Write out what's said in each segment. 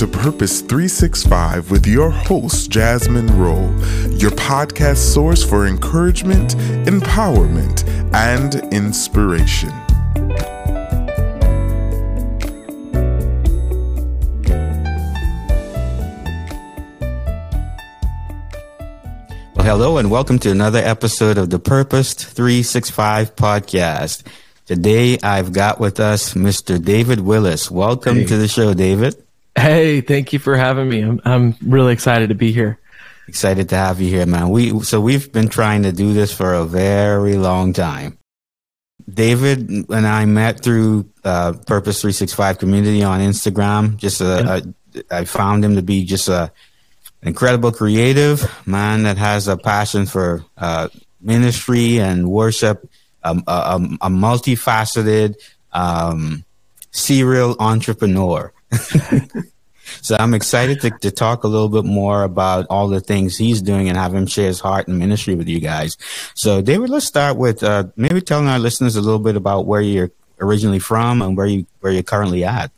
to Purpose 365 with your host, Jasmine Rowe, your podcast source for encouragement, empowerment, and inspiration. Well, hello and welcome to another episode of the Purpose 365 podcast. Today I've got with us Mr. David Willis. Welcome hey. to the show, David. Hey, thank you for having me. I'm I'm really excited to be here. Excited to have you here, man. We so we've been trying to do this for a very long time. David and I met through uh, Purpose 365 community on Instagram. Just a, yeah. a, I found him to be just a incredible creative man that has a passion for uh, ministry and worship a, a, a multifaceted um, serial entrepreneur. so I'm excited to, to talk a little bit more about all the things he's doing and have him share his heart and ministry with you guys. So, David, let's start with uh, maybe telling our listeners a little bit about where you're originally from and where you where you're currently at.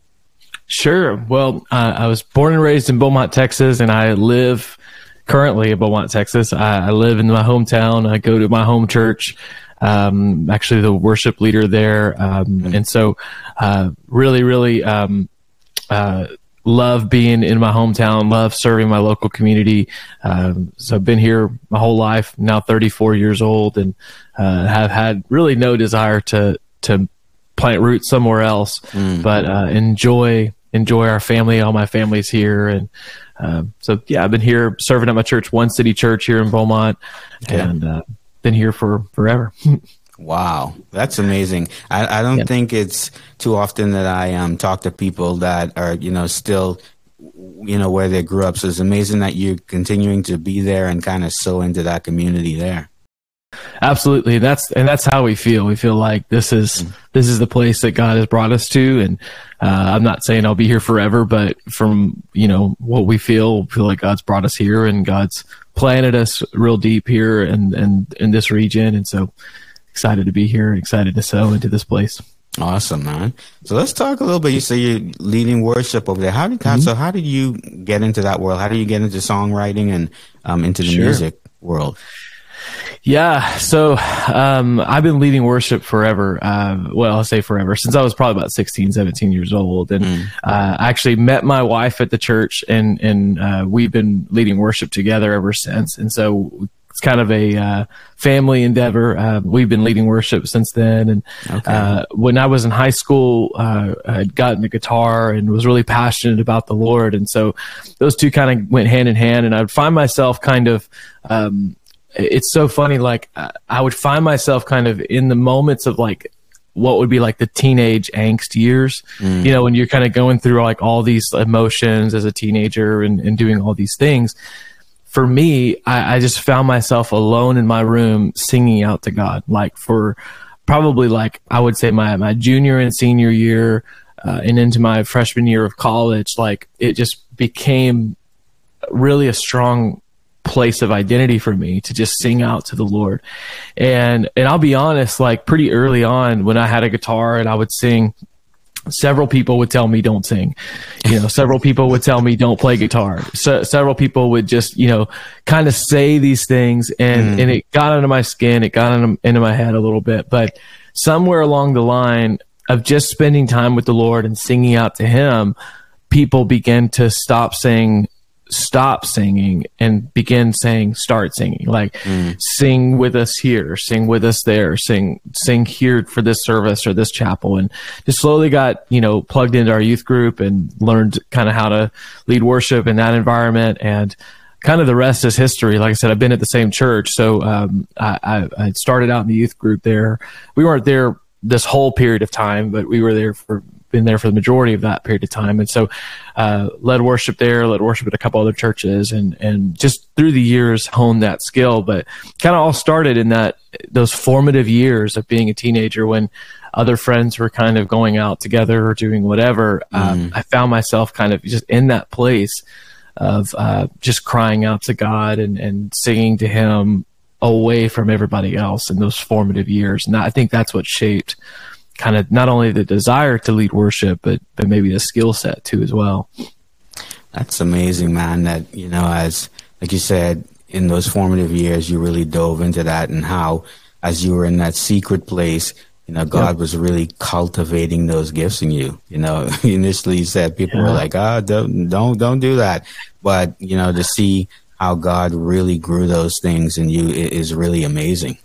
Sure. Well, uh, I was born and raised in Beaumont, Texas, and I live currently in Beaumont, Texas. I, I live in my hometown. I go to my home church um, actually the worship leader there. Um, mm-hmm. And so, uh, really, really, um, uh, love being in my hometown, love serving my local community. Um, so I've been here my whole life, now 34 years old, and uh, have had really no desire to to plant roots somewhere else, mm. but uh, enjoy enjoy our family. All my family's here, and um, so yeah, I've been here serving at my church, One City Church here in Beaumont, okay. and uh, been here for forever. wow, that's amazing. I, I don't yeah. think it's too often that I um, talk to people that are you know still you know where they grew up. So it's amazing that you're continuing to be there and kind of sow into that community there. Absolutely. That's and that's how we feel. We feel like this is mm. this is the place that God has brought us to and uh, I'm not saying I'll be here forever, but from, you know, what we feel, we feel like God's brought us here and God's planted us real deep here and and in this region and so excited to be here, excited to sow into this place. Awesome, man. So let's talk a little bit. You say you're leading worship over there. How did mm-hmm. so how did you get into that world? How did you get into songwriting and um, into the sure. music world? Yeah, so um, I've been leading worship forever. Uh, well, I'll say forever since I was probably about 16, 17 years old, and mm. uh, I actually met my wife at the church, and and uh, we've been leading worship together ever since. And so it's kind of a uh, family endeavor. Uh, we've been leading worship since then. And okay. uh, when I was in high school, uh, I had gotten a guitar and was really passionate about the Lord. And so those two kind of went hand in hand. And I would find myself kind of um, it's so funny. Like I would find myself kind of in the moments of like what would be like the teenage angst years, mm. you know, when you're kind of going through like all these emotions as a teenager and, and doing all these things. For me, I, I just found myself alone in my room singing out to God, like for probably like I would say my my junior and senior year, uh, and into my freshman year of college. Like it just became really a strong place of identity for me to just sing out to the Lord. And and I'll be honest, like pretty early on when I had a guitar and I would sing, several people would tell me don't sing. You know, several people would tell me don't play guitar. So, several people would just, you know, kind of say these things and mm. and it got under my skin, it got into, into my head a little bit, but somewhere along the line of just spending time with the Lord and singing out to him, people began to stop saying stop singing and begin saying start singing. Like mm. sing with us here sing with us there sing sing here for this service or this chapel. And just slowly got you know plugged into our youth group and learned kind of how to lead worship in that environment. And kind of the rest is history. Like i said i've been at the same church. So um, I, I started out in the youth group there. We weren't there this whole period of time but we were there for been there for the majority of that period of time. And so, uh, led worship there, led worship at a couple other churches and, and just through the years honed that skill. But kind of all started in that, those formative years of being a teenager when other friends were kind of going out together or doing whatever. Um, mm. I found myself kind of just in that place of, uh, just crying out to God and, and singing to him away from everybody else in those formative years. And I think that's what shaped kind of not only the desire to lead worship, but but maybe the skill set too as well. That's amazing, man. That you know, as like you said, in those formative years, you really dove into that, and how, as you were in that secret place, you know, God yep. was really cultivating those gifts in you. You know, initially you said people yeah. were like, "Ah, oh, don't, don't, don't do that," but you know, to see how God really grew those things in you is really amazing.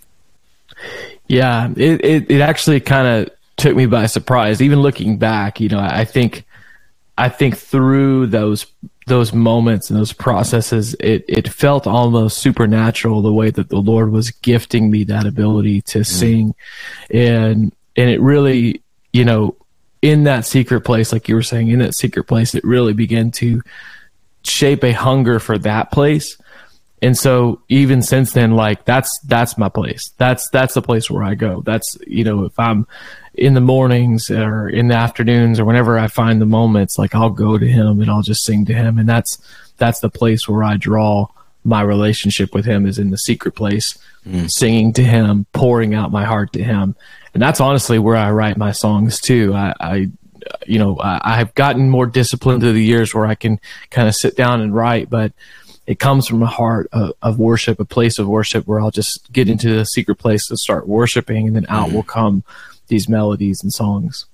Yeah, it it, it actually kind of took me by surprise. Even looking back, you know, I think I think through those those moments and those processes, it it felt almost supernatural the way that the Lord was gifting me that ability to mm. sing, and and it really, you know, in that secret place, like you were saying, in that secret place, it really began to shape a hunger for that place and so even since then like that's that's my place that's that's the place where i go that's you know if i'm in the mornings or in the afternoons or whenever i find the moments like i'll go to him and i'll just sing to him and that's that's the place where i draw my relationship with him is in the secret place mm. singing to him pouring out my heart to him and that's honestly where i write my songs too i, I you know I, i've gotten more disciplined through the years where i can kind of sit down and write but it comes from a heart of, of, worship, a place of worship where I'll just get into the secret place and start worshiping, and then out mm-hmm. will come these melodies and songs.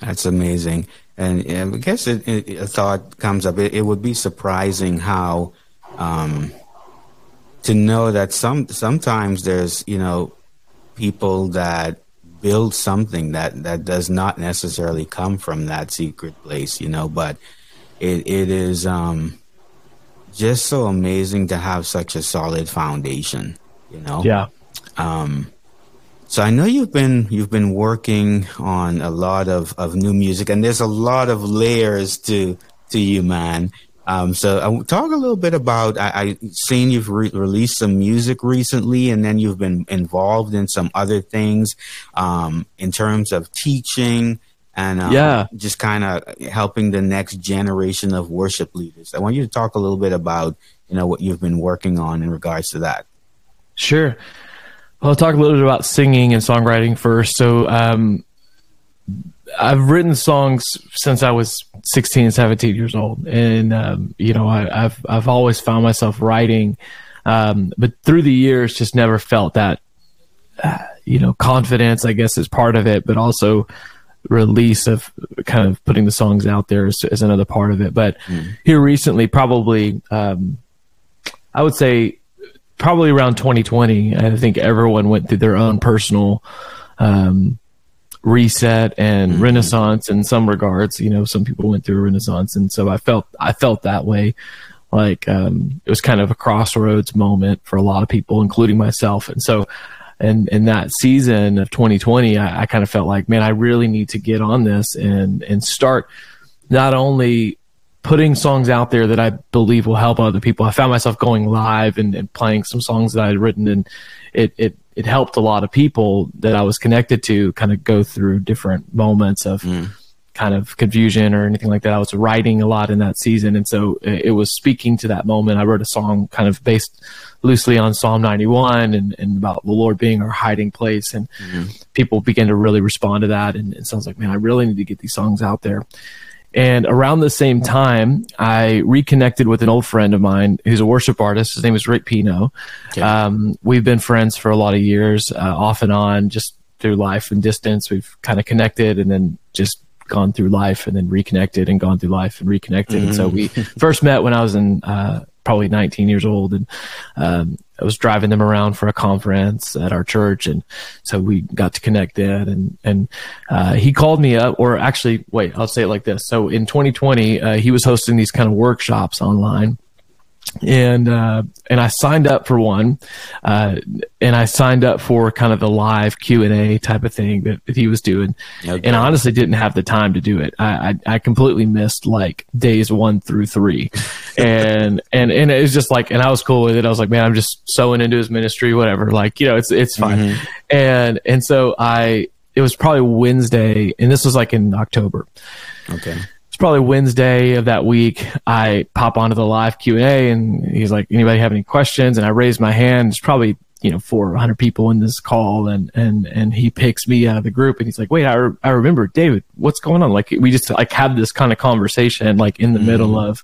That's amazing. And, and I guess it, it, a thought comes up. It, it would be surprising how um, to know that some sometimes there's you know people that build something that that does not necessarily come from that secret place, you know, but it it is. Um, just so amazing to have such a solid foundation, you know? Yeah. Um, so I know you've been you've been working on a lot of, of new music, and there's a lot of layers to to you, man. Um, so I talk a little bit about. I, I seen you've re- released some music recently, and then you've been involved in some other things um, in terms of teaching and um, yeah, just kind of helping the next generation of worship leaders. I want you to talk a little bit about you know what you've been working on in regards to that. Sure. I'll talk a little bit about singing and songwriting first. So, um, I've written songs since I was 16, 17 years old, and um, you know, I, have I've always found myself writing, um, but through the years, just never felt that, uh, you know, confidence. I guess is part of it, but also release of kind of putting the songs out there is, is another part of it. But mm. here recently, probably, um, I would say probably around 2020, I think everyone went through their own personal, um, reset and mm-hmm. renaissance in some regards. You know, some people went through a renaissance. And so I felt, I felt that way. Like, um, it was kind of a crossroads moment for a lot of people, including myself. And so and in that season of 2020, I, I kind of felt like, man, I really need to get on this and and start not only putting songs out there that I believe will help other people. I found myself going live and, and playing some songs that I had written, and it it it helped a lot of people that I was connected to kind of go through different moments of. Mm kind of confusion or anything like that. I was writing a lot in that season. And so it, was speaking to that moment. I wrote a song kind of based loosely on Psalm 91 and, and about the Lord being our hiding place. And mm-hmm. people began to really respond to that. And so it sounds like, man, I really need to get these songs out there. And around the same time, I reconnected with an old friend of mine who's a worship artist. His name is Rick Pino. Okay. Um, we've been friends for a lot of years, uh, off and on, just through life and distance. We've kind of connected and then just gone through life and then reconnected and gone through life and reconnected. Mm-hmm. And so we first met when I was in uh, probably 19 years old, and um, I was driving them around for a conference at our church, and so we got to connect then. And and uh, he called me up, or actually, wait, I'll say it like this. So in 2020, uh, he was hosting these kind of workshops online and uh, and I signed up for one, uh, and I signed up for kind of the live Q and A type of thing that, he was doing, okay. and I honestly didn't have the time to do it. I, I, I completely missed like days one through three, and and and it was just like, and I was cool with it. I was like, man, I'm just sowing into his ministry, whatever. Like you know, it's it's fine, mm-hmm. and and so I it was probably Wednesday, and this was like in October. Okay it's probably Wednesday of that week. I pop onto the live Q and A, and he's like, "Anybody have any questions?" And I raise my hand. There's probably you know 400 people in this call, and and and he picks me out of the group, and he's like, "Wait, I, re- I remember, David. What's going on?" Like we just like have this kind of conversation, like in the mm. middle of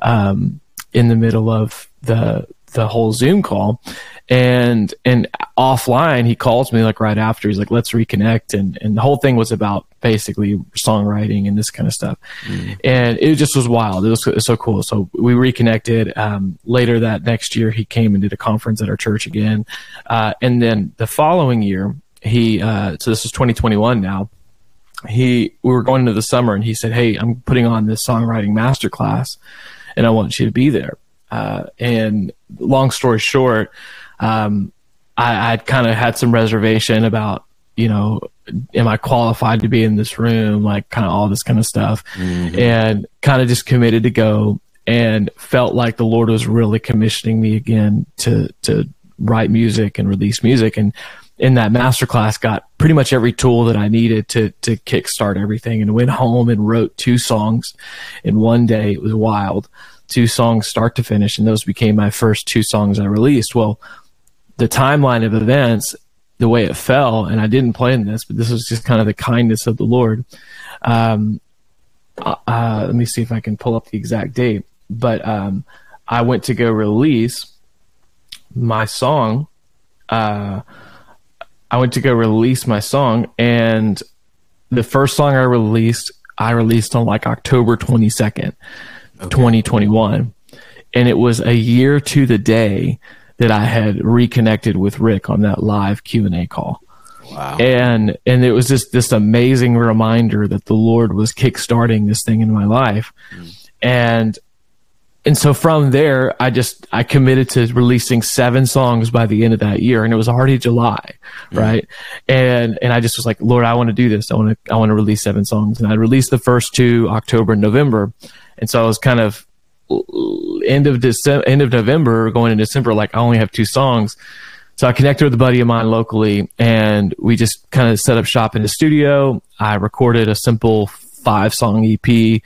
um, in the middle of the the whole Zoom call. And and offline, he calls me like right after. He's like, "Let's reconnect." And and the whole thing was about basically songwriting and this kind of stuff. Mm. And it just was wild. It was, it was so cool. So we reconnected. Um, later that next year, he came and did a conference at our church again. Uh, and then the following year, he uh, so this is 2021 now. He we were going into the summer, and he said, "Hey, I'm putting on this songwriting masterclass, and I want you to be there." Uh, and long story short, um, I, I'd kind of had some reservation about, you know, am I qualified to be in this room? Like kind of all this kind of stuff mm-hmm. and kind of just committed to go and felt like the Lord was really commissioning me again to, to write music and release music. And in that masterclass got pretty much every tool that I needed to, to kickstart everything and went home and wrote two songs in one day. It was wild two songs start to finish, and those became my first two songs I released. Well, the timeline of events, the way it fell, and I didn't plan this, but this was just kind of the kindness of the Lord. Um, uh, uh, let me see if I can pull up the exact date. But um, I went to go release my song. Uh, I went to go release my song, and the first song I released, I released on like October 22nd okay. 2021. And it was a year to the day that I had reconnected with Rick on that live Q&A call. Wow. And and it was just this amazing reminder that the Lord was kickstarting this thing in my life. Mm. And and so from there I just I committed to releasing seven songs by the end of that year and it was already July, mm. right? And and I just was like, Lord, I want to do this. I want to I want to release seven songs. And I released the first two October and November. And so I was kind of end of December, end of November, going into December, like I only have two songs. So I connected with a buddy of mine locally, and we just kind of set up shop in the studio. I recorded a simple five song EP.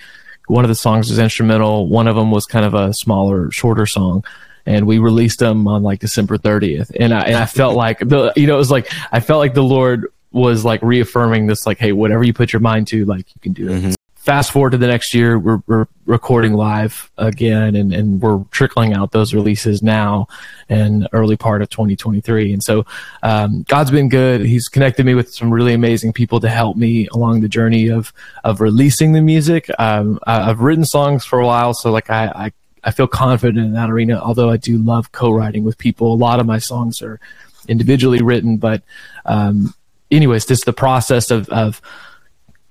One of the songs was instrumental. One of them was kind of a smaller, shorter song and we released them on like December 30th. And I, and I felt like the, you know, it was like, I felt like the Lord was like reaffirming this, like, Hey, whatever you put your mind to, like you can do it. Mm-hmm fast forward to the next year, we're, we're recording live again and, and we're trickling out those releases now in early part of 2023. And so, um, God's been good. He's connected me with some really amazing people to help me along the journey of, of releasing the music. Um, I've written songs for a while. So like I, I, I feel confident in that arena, although I do love co-writing with people. A lot of my songs are individually written, but, um, anyways, just the process of, of,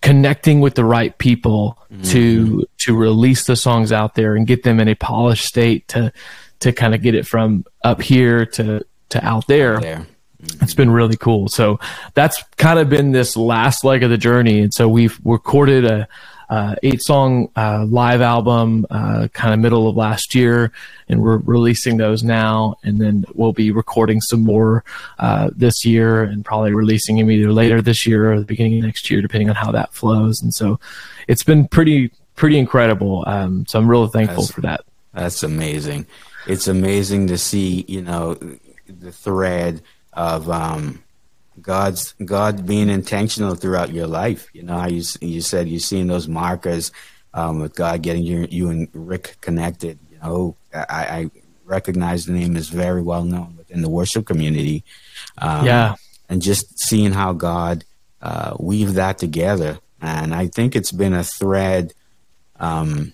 connecting with the right people mm-hmm. to to release the songs out there and get them in a polished state to to kind of get it from up here to to out there. there. Mm-hmm. It's been really cool. So that's kind of been this last leg of the journey. And so we've recorded a uh, eight song uh, live album uh, kind of middle of last year and we're releasing those now and then we'll be recording some more uh, this year and probably releasing them either later this year or the beginning of next year depending on how that flows and so it's been pretty pretty incredible um, so i'm really thankful that's, for that. That's amazing. It's amazing to see you know the thread of um, God's God being intentional throughout your life. You know, you you said you're seeing those markers um, with God getting you you and Rick connected. You know, I, I recognize the name is very well known within the worship community. Um, yeah, and just seeing how God uh, weave that together, and I think it's been a thread. Um,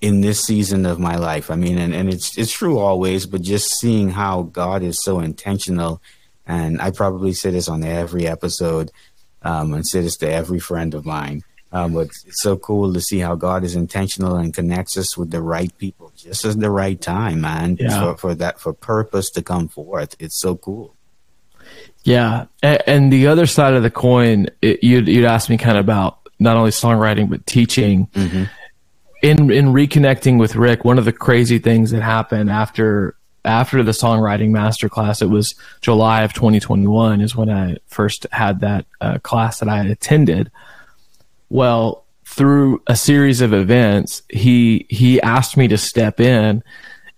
in this season of my life, I mean, and, and it's it's true always, but just seeing how God is so intentional and I probably say this on every episode um, and say this to every friend of mine. Um, but it's so cool to see how God is intentional and connects us with the right people just at the right time, man. Yeah. For, for that, for purpose to come forth. It's so cool. Yeah, and, and the other side of the coin, it, you'd you'd ask me kind of about not only songwriting but teaching. Mm-hmm. In in reconnecting with Rick, one of the crazy things that happened after after the songwriting masterclass, it was July of 2021 is when I first had that uh, class that I had attended. Well, through a series of events, he he asked me to step in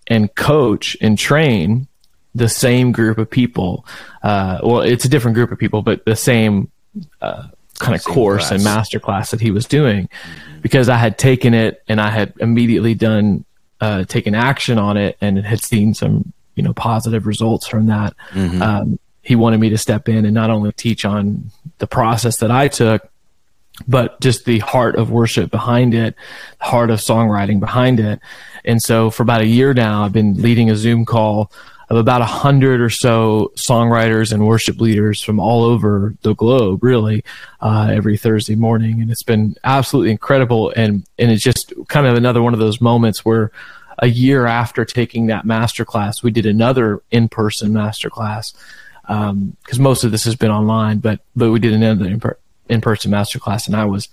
and coach and train the same group of people. Uh, well, it's a different group of people, but the same uh, kind of course class. and master class that he was doing, mm-hmm. because I had taken it and I had immediately done uh, taken action on it and had seen some you know positive results from that. Mm-hmm. Um, he wanted me to step in and not only teach on the process that I took, but just the heart of worship behind it, the heart of songwriting behind it. And so for about a year now, I've been leading a Zoom call of about a hundred or so songwriters and worship leaders from all over the globe, really, uh, every Thursday morning. And it's been absolutely incredible. And, and it's just kind of another one of those moments where a year after taking that masterclass, we did another in-person masterclass. Um, cause most of this has been online, but, but we did another in-person masterclass and I was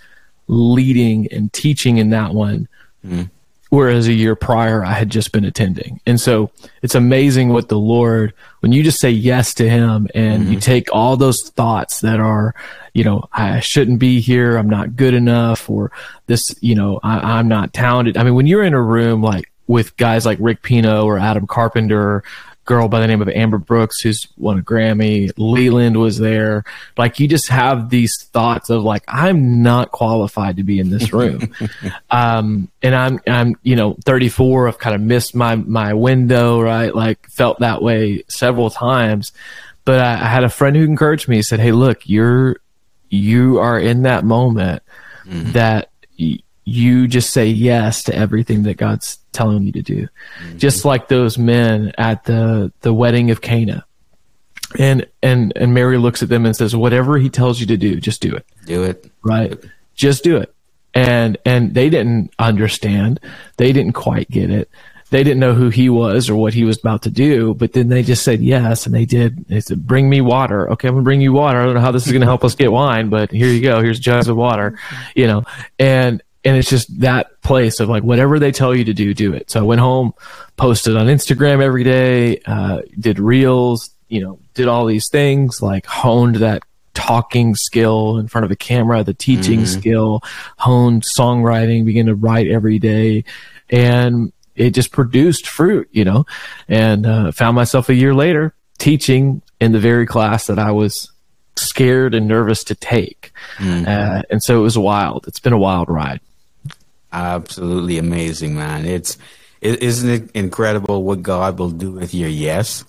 leading and teaching in that one. Mm whereas a year prior I had just been attending. And so it's amazing what the Lord, when you just say yes to Him and mm-hmm. you take all those thoughts that are, you know, I shouldn't be here, I'm not good enough, or this, you know, I, I'm not talented. I mean, when you're in a room like with guys like Rick Pino or Adam Carpenter girl by the name of Amber Brooks who's won a Grammy. Leland was there. Like you just have these thoughts of like I'm not qualified to be in this room. um, and I'm I'm you know 34. I've kind of missed my my window. Right, like felt that way several times. But I, I had a friend who encouraged me. He said, "Hey, look, you're you are in that moment mm-hmm. that." Y- you just say yes to everything that God's telling you to do. Mm-hmm. Just like those men at the, the wedding of Cana. And, and, and Mary looks at them and says, whatever he tells you to do, just do it. Do it. Right. Do it. Just do it. And, and they didn't understand. They didn't quite get it. They didn't know who he was or what he was about to do, but then they just said yes and they did. They said, bring me water. Okay. I'm to bring you water. I don't know how this is going to help us get wine, but here you go. Here's jugs of water, you know, and, and it's just that place of like whatever they tell you to do, do it. So I went home, posted on Instagram every day, uh, did reels, you know, did all these things, like honed that talking skill in front of a camera, the teaching mm-hmm. skill, honed songwriting, began to write every day, and it just produced fruit, you know. And uh, found myself a year later teaching in the very class that I was scared and nervous to take, mm-hmm. uh, and so it was wild. It's been a wild ride absolutely amazing, man. It's isn't it incredible what God will do with your yes?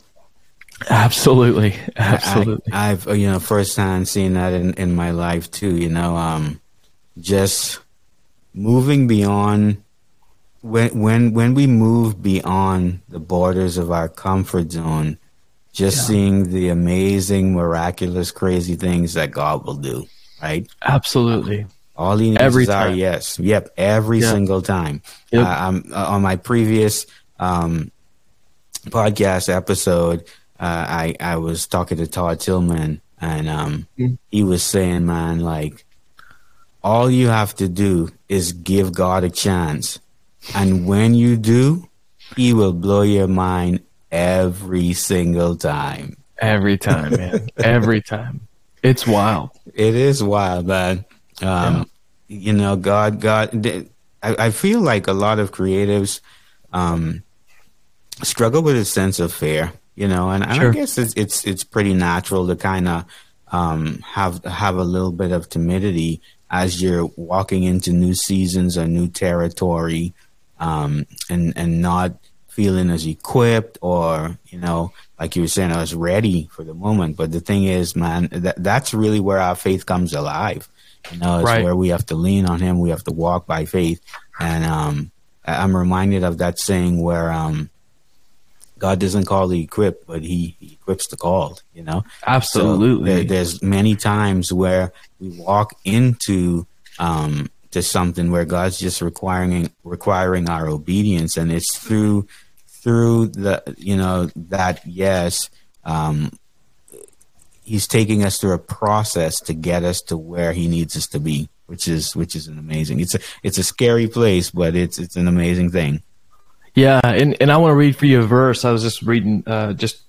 Absolutely, absolutely. I, have you know firsthand seen that in in my life too. You know, um, just moving beyond when when when we move beyond the borders of our comfort zone, just yeah. seeing the amazing, miraculous, crazy things that God will do. Right? Absolutely. All he needs every is time. Yep, every yep. single time. Yep. Uh, um, uh, on my previous um, podcast episode, uh, I I was talking to Todd Tillman, and um, mm. he was saying, "Man, like all you have to do is give God a chance, and when you do, He will blow your mind every single time. Every time, man. every time. It's wild. It is wild, man. Um, yeah. You know, God, God. I, I, feel like a lot of creatives um, struggle with a sense of fear. You know, and, and sure. I guess it's it's it's pretty natural to kind of um, have have a little bit of timidity as you're walking into new seasons or new territory, um, and and not feeling as equipped or you know like you were saying I was ready for the moment. But the thing is, man, that that's really where our faith comes alive. You know, it's right. where we have to lean on Him. We have to walk by faith. And um, I'm reminded of that saying where um, God doesn't call the equipped, but He, he equips the called. You know, absolutely. So there, there's many times where we walk into um, to something where God's just requiring requiring our obedience, and it's through through the you know that yes um, he's taking us through a process to get us to where he needs us to be, which is which is an amazing. It's a it's a scary place, but it's it's an amazing thing. Yeah, and and I want to read for you a verse. I was just reading, uh, just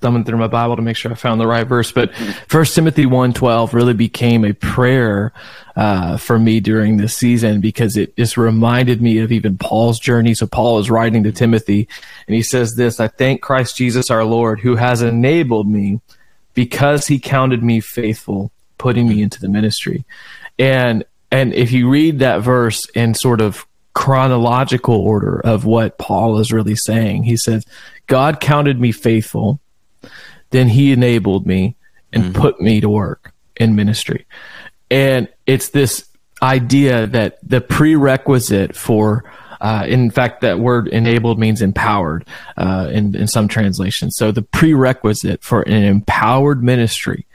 thumbing through my Bible to make sure I found the right verse. But First Timothy one twelve really became a prayer uh, for me during this season because it just reminded me of even Paul's journey. So Paul is writing to Timothy, and he says this: "I thank Christ Jesus our Lord, who has enabled me." Because he counted me faithful, putting me into the ministry. And and if you read that verse in sort of chronological order of what Paul is really saying. He says, God counted me faithful, then he enabled me and mm-hmm. put me to work in ministry. And it's this idea that the prerequisite for uh, in fact, that word enabled means empowered uh, in, in some translations. So the prerequisite for an empowered ministry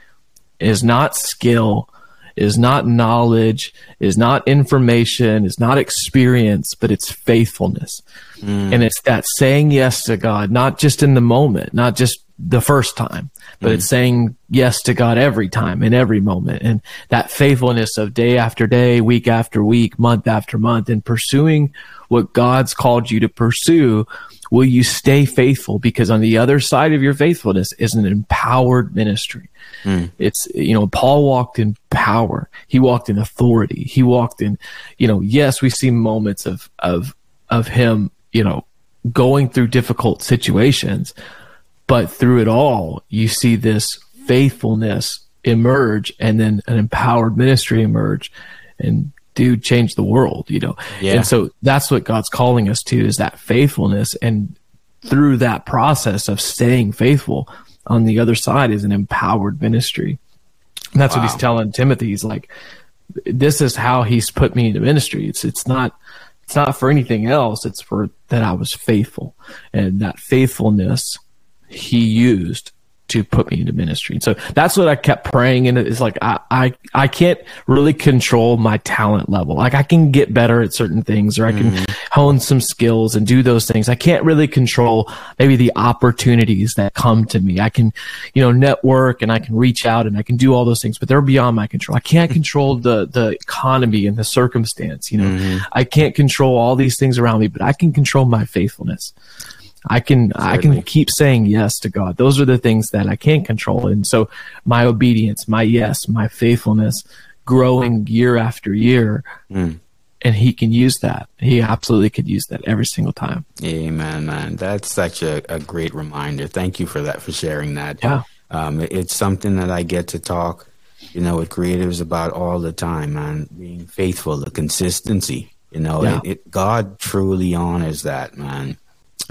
is not skill, is not knowledge, is not information, is not experience, but it's faithfulness. Mm. And it's that saying yes to God, not just in the moment, not just the first time, but mm. it's saying yes to God every time in every moment. And that faithfulness of day after day, week after week, month after month, and pursuing what God's called you to pursue will you stay faithful? Because on the other side of your faithfulness is an empowered ministry. Mm. It's, you know, Paul walked in power. He walked in authority. He walked in, you know, yes, we see moments of, of, of him, you know, going through difficult situations, but through it all, you see this faithfulness emerge and then an empowered ministry emerge. And dude change the world, you know? Yeah. And so that's what God's calling us to is that faithfulness. And through that process of staying faithful on the other side is an empowered ministry. And that's wow. what he's telling Timothy. He's like, this is how he's put me into ministry. It's, it's not, it's not for anything else. It's for that I was faithful and that faithfulness he used to put me into ministry. And so that's what I kept praying. And it's like, I, I, I can't really control my talent level. Like I can get better at certain things or I can mm. hone some skills and do those things. I can't really control maybe the opportunities that come to me. I can, you know, network and I can reach out and I can do all those things, but they're beyond my control. I can't control the, the economy and the circumstance. You know, mm. I can't control all these things around me, but I can control my faithfulness. I can Certainly. I can keep saying yes to God. Those are the things that I can't control. And so my obedience, my yes, my faithfulness growing year after year. Mm. And he can use that. He absolutely could use that every single time. Amen, man. That's such a, a great reminder. Thank you for that, for sharing that. Yeah. Um, it, it's something that I get to talk, you know, with creatives about all the time, man. Being faithful, the consistency. You know, yeah. it, it, God truly honors that, man.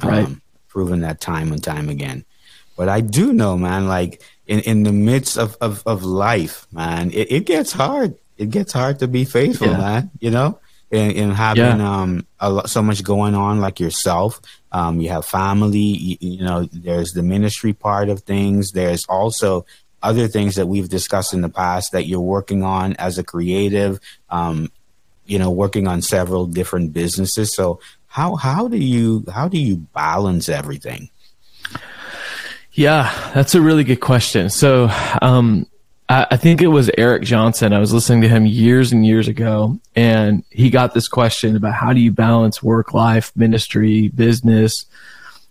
Right. Um, proven that time and time again. But I do know, man, like in, in the midst of, of, of life, man, it, it gets hard. It gets hard to be faithful, yeah. man, you know? And, and having yeah. um a lot, so much going on like yourself um you have family you, you know there's the ministry part of things there's also other things that we've discussed in the past that you're working on as a creative um, you know working on several different businesses so how how do you how do you balance everything? Yeah, that's a really good question. So, um, I, I think it was Eric Johnson. I was listening to him years and years ago, and he got this question about how do you balance work life, ministry, business.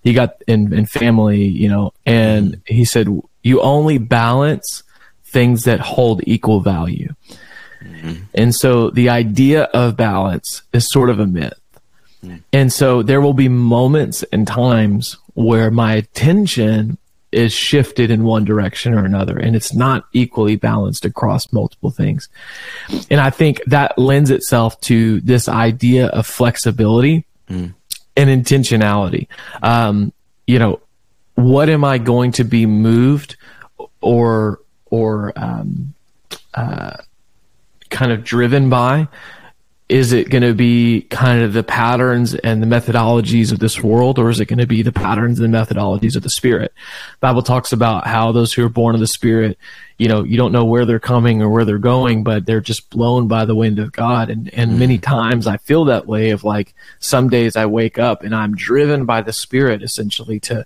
He got in, in family, you know, and he said you only balance things that hold equal value. Mm-hmm. And so the idea of balance is sort of a myth. And so there will be moments and times where my attention is shifted in one direction or another and it's not equally balanced across multiple things. And I think that lends itself to this idea of flexibility mm. and intentionality. Um, you know, what am I going to be moved or, or, um, uh, kind of driven by is it going to be kind of the patterns and the methodologies of this world or is it going to be the patterns and the methodologies of the spirit bible talks about how those who are born of the spirit you know you don't know where they're coming or where they're going but they're just blown by the wind of god and and many mm. times i feel that way of like some days i wake up and i'm driven by the spirit essentially to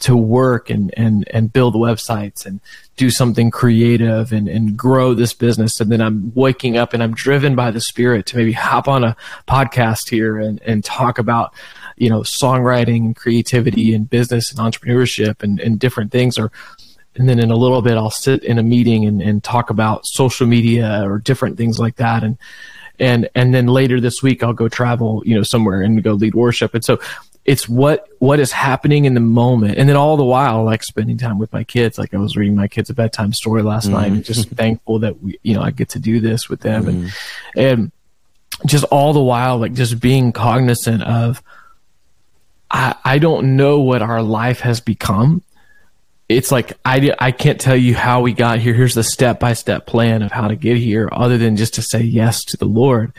to work and and and build websites and do something creative and and grow this business. And then I'm waking up and I'm driven by the spirit to maybe hop on a podcast here and and talk about you know songwriting and creativity and business and entrepreneurship and and different things. Or and then in a little bit I'll sit in a meeting and, and talk about social media or different things like that. And and and then later this week I'll go travel you know somewhere and go lead worship. And so it's what what is happening in the moment and then all the while like spending time with my kids like i was reading my kids a bedtime story last mm-hmm. night and just thankful that we you know i get to do this with them mm-hmm. and and just all the while, like just being cognizant of, I, I don't know what our life has become. It's like I, I can't tell you how we got here. Here's the step by step plan of how to get here, other than just to say yes to the Lord.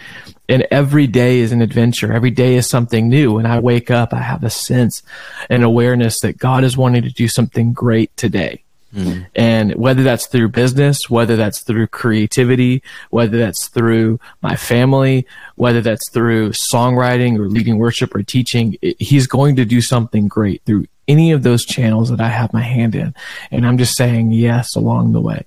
And every day is an adventure. Every day is something new. When I wake up, I have a sense and awareness that God is wanting to do something great today. Mm. And whether that's through business, whether that's through creativity, whether that's through my family, whether that's through songwriting or leading worship or teaching, it, he's going to do something great through any of those channels that I have my hand in. And I'm just saying yes along the way.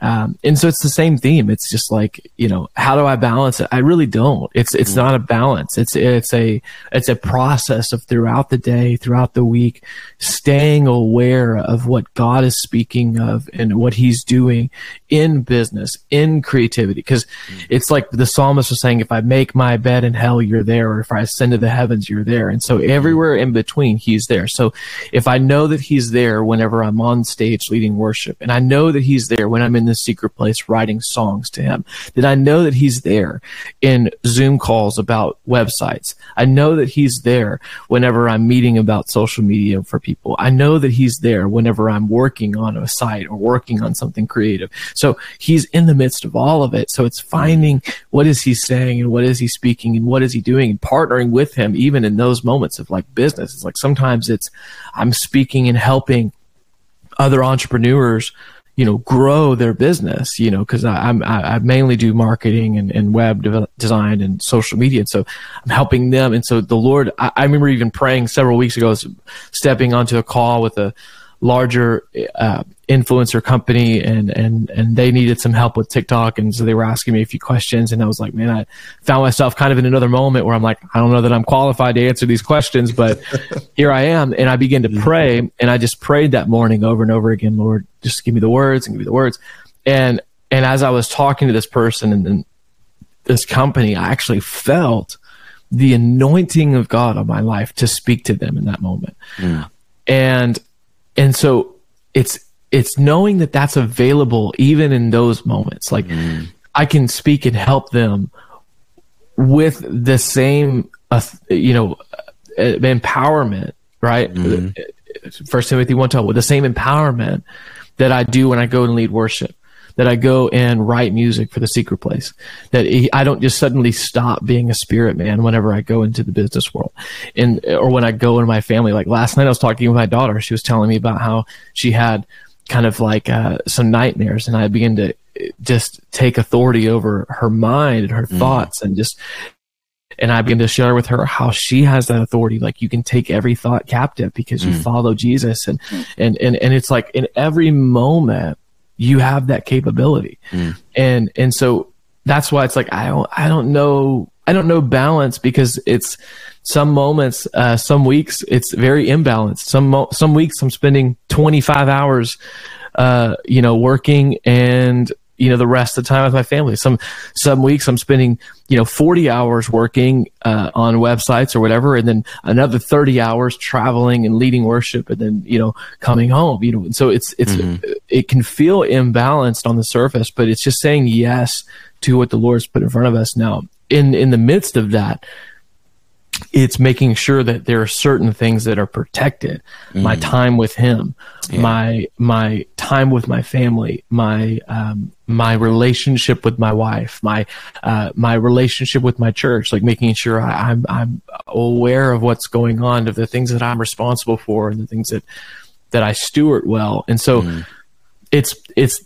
Um, and so it's the same theme. It's just like, you know, how do I balance it? I really don't. It's, it's not a balance. It's, it's a, it's a process of throughout the day, throughout the week, staying aware of what God is speaking of and what he's doing in business, in creativity. Cause mm-hmm. it's like the psalmist was saying, if I make my bed in hell, you're there. Or if I ascend to the heavens, you're there. And so everywhere in between, he's there. So if I know that he's there whenever I'm on stage leading worship, and I know that he's there when I'm in the secret place writing songs to him, then I know that he's there in Zoom calls about websites. I know that he's there whenever I'm meeting about social media for people. I know that he's there whenever I'm working on a site or working on something creative. So he's in the midst of all of it. So it's finding what is he saying and what is he speaking and what is he doing and partnering with him even in those moments of like business. It's like sometimes it's I'm speaking and helping other entrepreneurs you know grow their business you know because I'm I, mainly do marketing and, and web design and social media. And so I'm helping them. And so the Lord I, I remember even praying several weeks ago stepping onto a call with a larger uh, influencer company and and and they needed some help with TikTok. And so they were asking me a few questions and I was like man I found myself kind of in another moment where I'm like I don't know that I'm qualified to answer these questions but here I am. And I began to pray and I just prayed that morning over and over again Lord just give me the words and give me the words. And and as I was talking to this person and, and this company I actually felt the anointing of God on my life to speak to them in that moment. Mm. and and so it's it's knowing that that's available even in those moments like mm. i can speak and help them with the same uh, you know uh, empowerment right mm. first timothy 1 12 with the same empowerment that i do when i go and lead worship that I go and write music for the secret place. That I don't just suddenly stop being a spirit man whenever I go into the business world, and or when I go into my family. Like last night, I was talking with my daughter. She was telling me about how she had kind of like uh, some nightmares, and I began to just take authority over her mind and her mm. thoughts, and just and I began to share with her how she has that authority. Like you can take every thought captive because you mm. follow Jesus, and mm. and and and it's like in every moment you have that capability. Mm. And and so that's why it's like I don't I don't know I don't know balance because it's some moments uh, some weeks it's very imbalanced. Some mo- some weeks I'm spending 25 hours uh, you know working and you know the rest of the time with my family. Some some weeks i'm spending you know 40 hours working uh, on websites or whatever and then another 30 hours traveling and leading worship and then you know coming home you know. So it's it's mm-hmm. it can feel imbalanced on the surface but it's just saying yes to what the lord's put in front of us now. In in the midst of that it's making sure that there are certain things that are protected mm. my time with him yeah. my my time with my family my um, my relationship with my wife my uh, my relationship with my church like making sure I, am I'm, I'm aware of what's going on of the things that i'm responsible for and the things that that i steward well and so mm. it's it's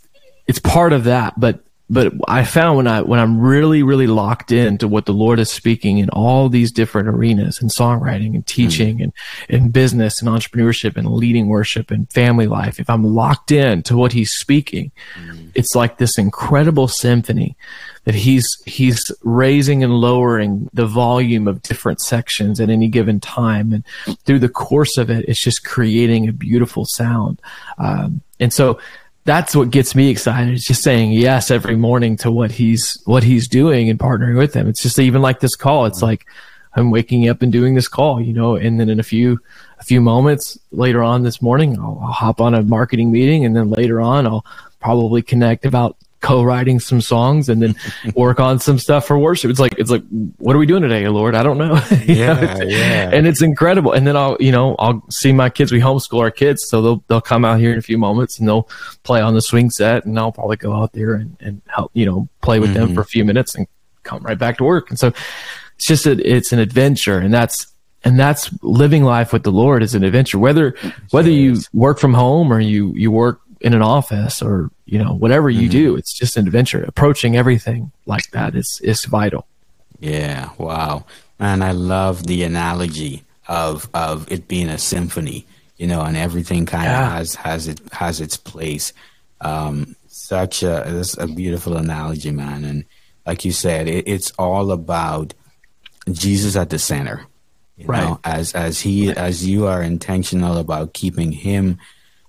it's part of that but but I found when I when I'm really really locked into what the Lord is speaking in all these different arenas in songwriting and teaching mm. and in business and entrepreneurship and leading worship and family life, if I'm locked in to what He's speaking, mm. it's like this incredible symphony that He's He's raising and lowering the volume of different sections at any given time, and through the course of it, it's just creating a beautiful sound. Um, and so that's what gets me excited. It's just saying yes every morning to what he's what he's doing and partnering with him. It's just even like this call. It's like I'm waking up and doing this call, you know, and then in a few a few moments later on this morning, I'll, I'll hop on a marketing meeting, and then later on, I'll probably connect about co-writing some songs and then work on some stuff for worship. It's like, it's like, what are we doing today, Lord? I don't know. yeah, know, yeah. And it's incredible. And then I'll, you know, I'll see my kids. We homeschool our kids. So they'll, they'll come out here in a few moments and they'll play on the swing set and I'll probably go out there and, and help, you know, play with mm-hmm. them for a few minutes and come right back to work. And so it's just, a, it's an adventure and that's, and that's living life with the Lord is an adventure. Whether whether you work from home or you you work in an office or you know whatever you mm-hmm. do, it's just an adventure. Approaching everything like that is is vital. Yeah, wow, and I love the analogy of of it being a symphony. You know, and everything kind of yeah. has has it has its place. Um, such a this a beautiful analogy, man. And like you said, it, it's all about Jesus at the center you right. know, as as he right. as you are intentional about keeping him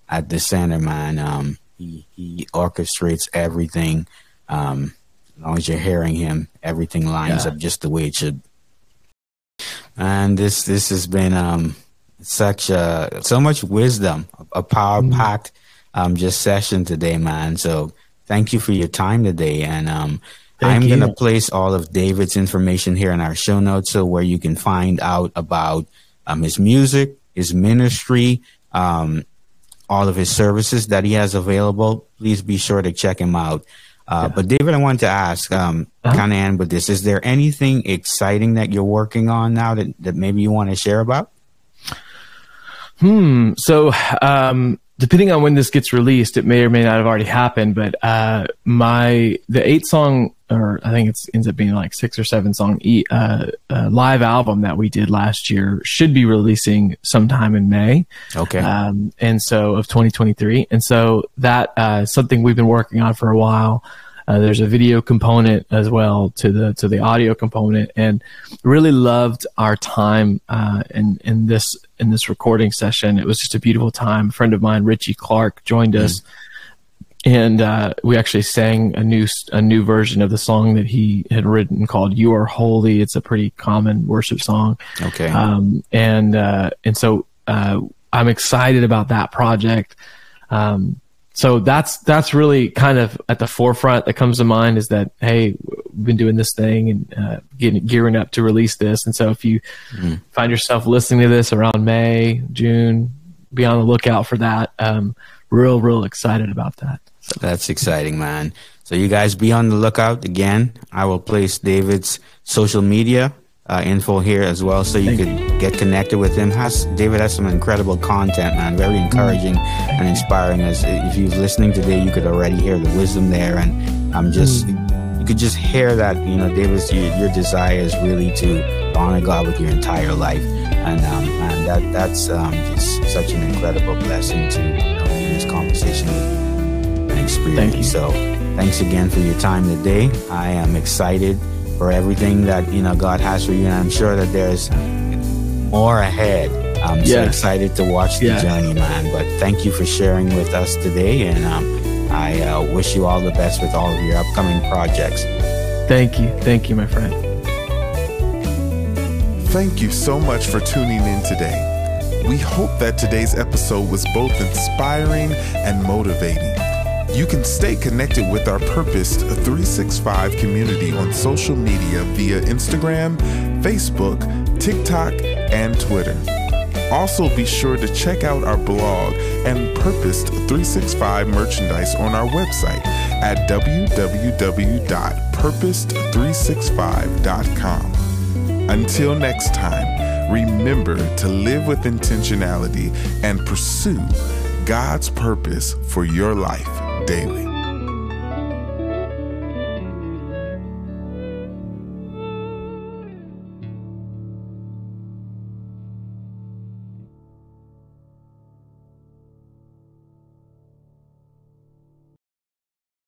at the center, man. Um, he he orchestrates everything. Um, as long as you're hearing him, everything lines yeah. up just the way it should. And this this has been um such a so much wisdom, a power mm-hmm. packed um just session today, man. So thank you for your time today, and um I'm going to place all of David's information here in our show notes, so where you can find out about um, his music, his ministry, um, all of his services that he has available. Please be sure to check him out. Uh, yeah. But David, I wanted to ask, um, uh-huh. kind of end with this: Is there anything exciting that you're working on now that, that maybe you want to share about? Hmm. So, um, depending on when this gets released, it may or may not have already happened. But uh, my the eight song, or I think it ends up being like six or seven song e, uh, uh, live album that we did last year should be releasing sometime in May. Okay. Um, and so of 2023, and so that uh, something we've been working on for a while. Uh, there's a video component as well to the to the audio component, and really loved our time uh, in in this in this recording session. It was just a beautiful time. A friend of mine, Richie Clark, joined us, mm-hmm. and uh, we actually sang a new a new version of the song that he had written called "You Are Holy." It's a pretty common worship song. Okay, um, and uh, and so uh, I'm excited about that project. Um, so that's that's really kind of at the forefront that comes to mind is that hey we've been doing this thing and uh, getting gearing up to release this and so if you mm-hmm. find yourself listening to this around may june be on the lookout for that um, real real excited about that so. that's exciting man so you guys be on the lookout again i will place david's social media uh, info here as well, so you Thank could you. get connected with him. Has David has some incredible content, man, very encouraging and inspiring. As if you're listening today, you could already hear the wisdom there, and I'm just mm. you could just hear that you know, David's your, your desire is really to honor God with your entire life, and um, and that that's um, just such an incredible blessing to you know, in this conversation and experience. Thank so, thanks again for your time today. I am excited for everything that you know God has for you, and I'm sure that there's more ahead. I'm yes. so excited to watch the yeah. journey, man. But thank you for sharing with us today, and um, I uh, wish you all the best with all of your upcoming projects. Thank you, thank you, my friend. Thank you so much for tuning in today. We hope that today's episode was both inspiring and motivating. You can stay connected with our Purposed 365 community on social media via Instagram, Facebook, TikTok, and Twitter. Also, be sure to check out our blog and Purposed 365 merchandise on our website at www.purposed365.com. Until next time, remember to live with intentionality and pursue God's purpose for your life daily.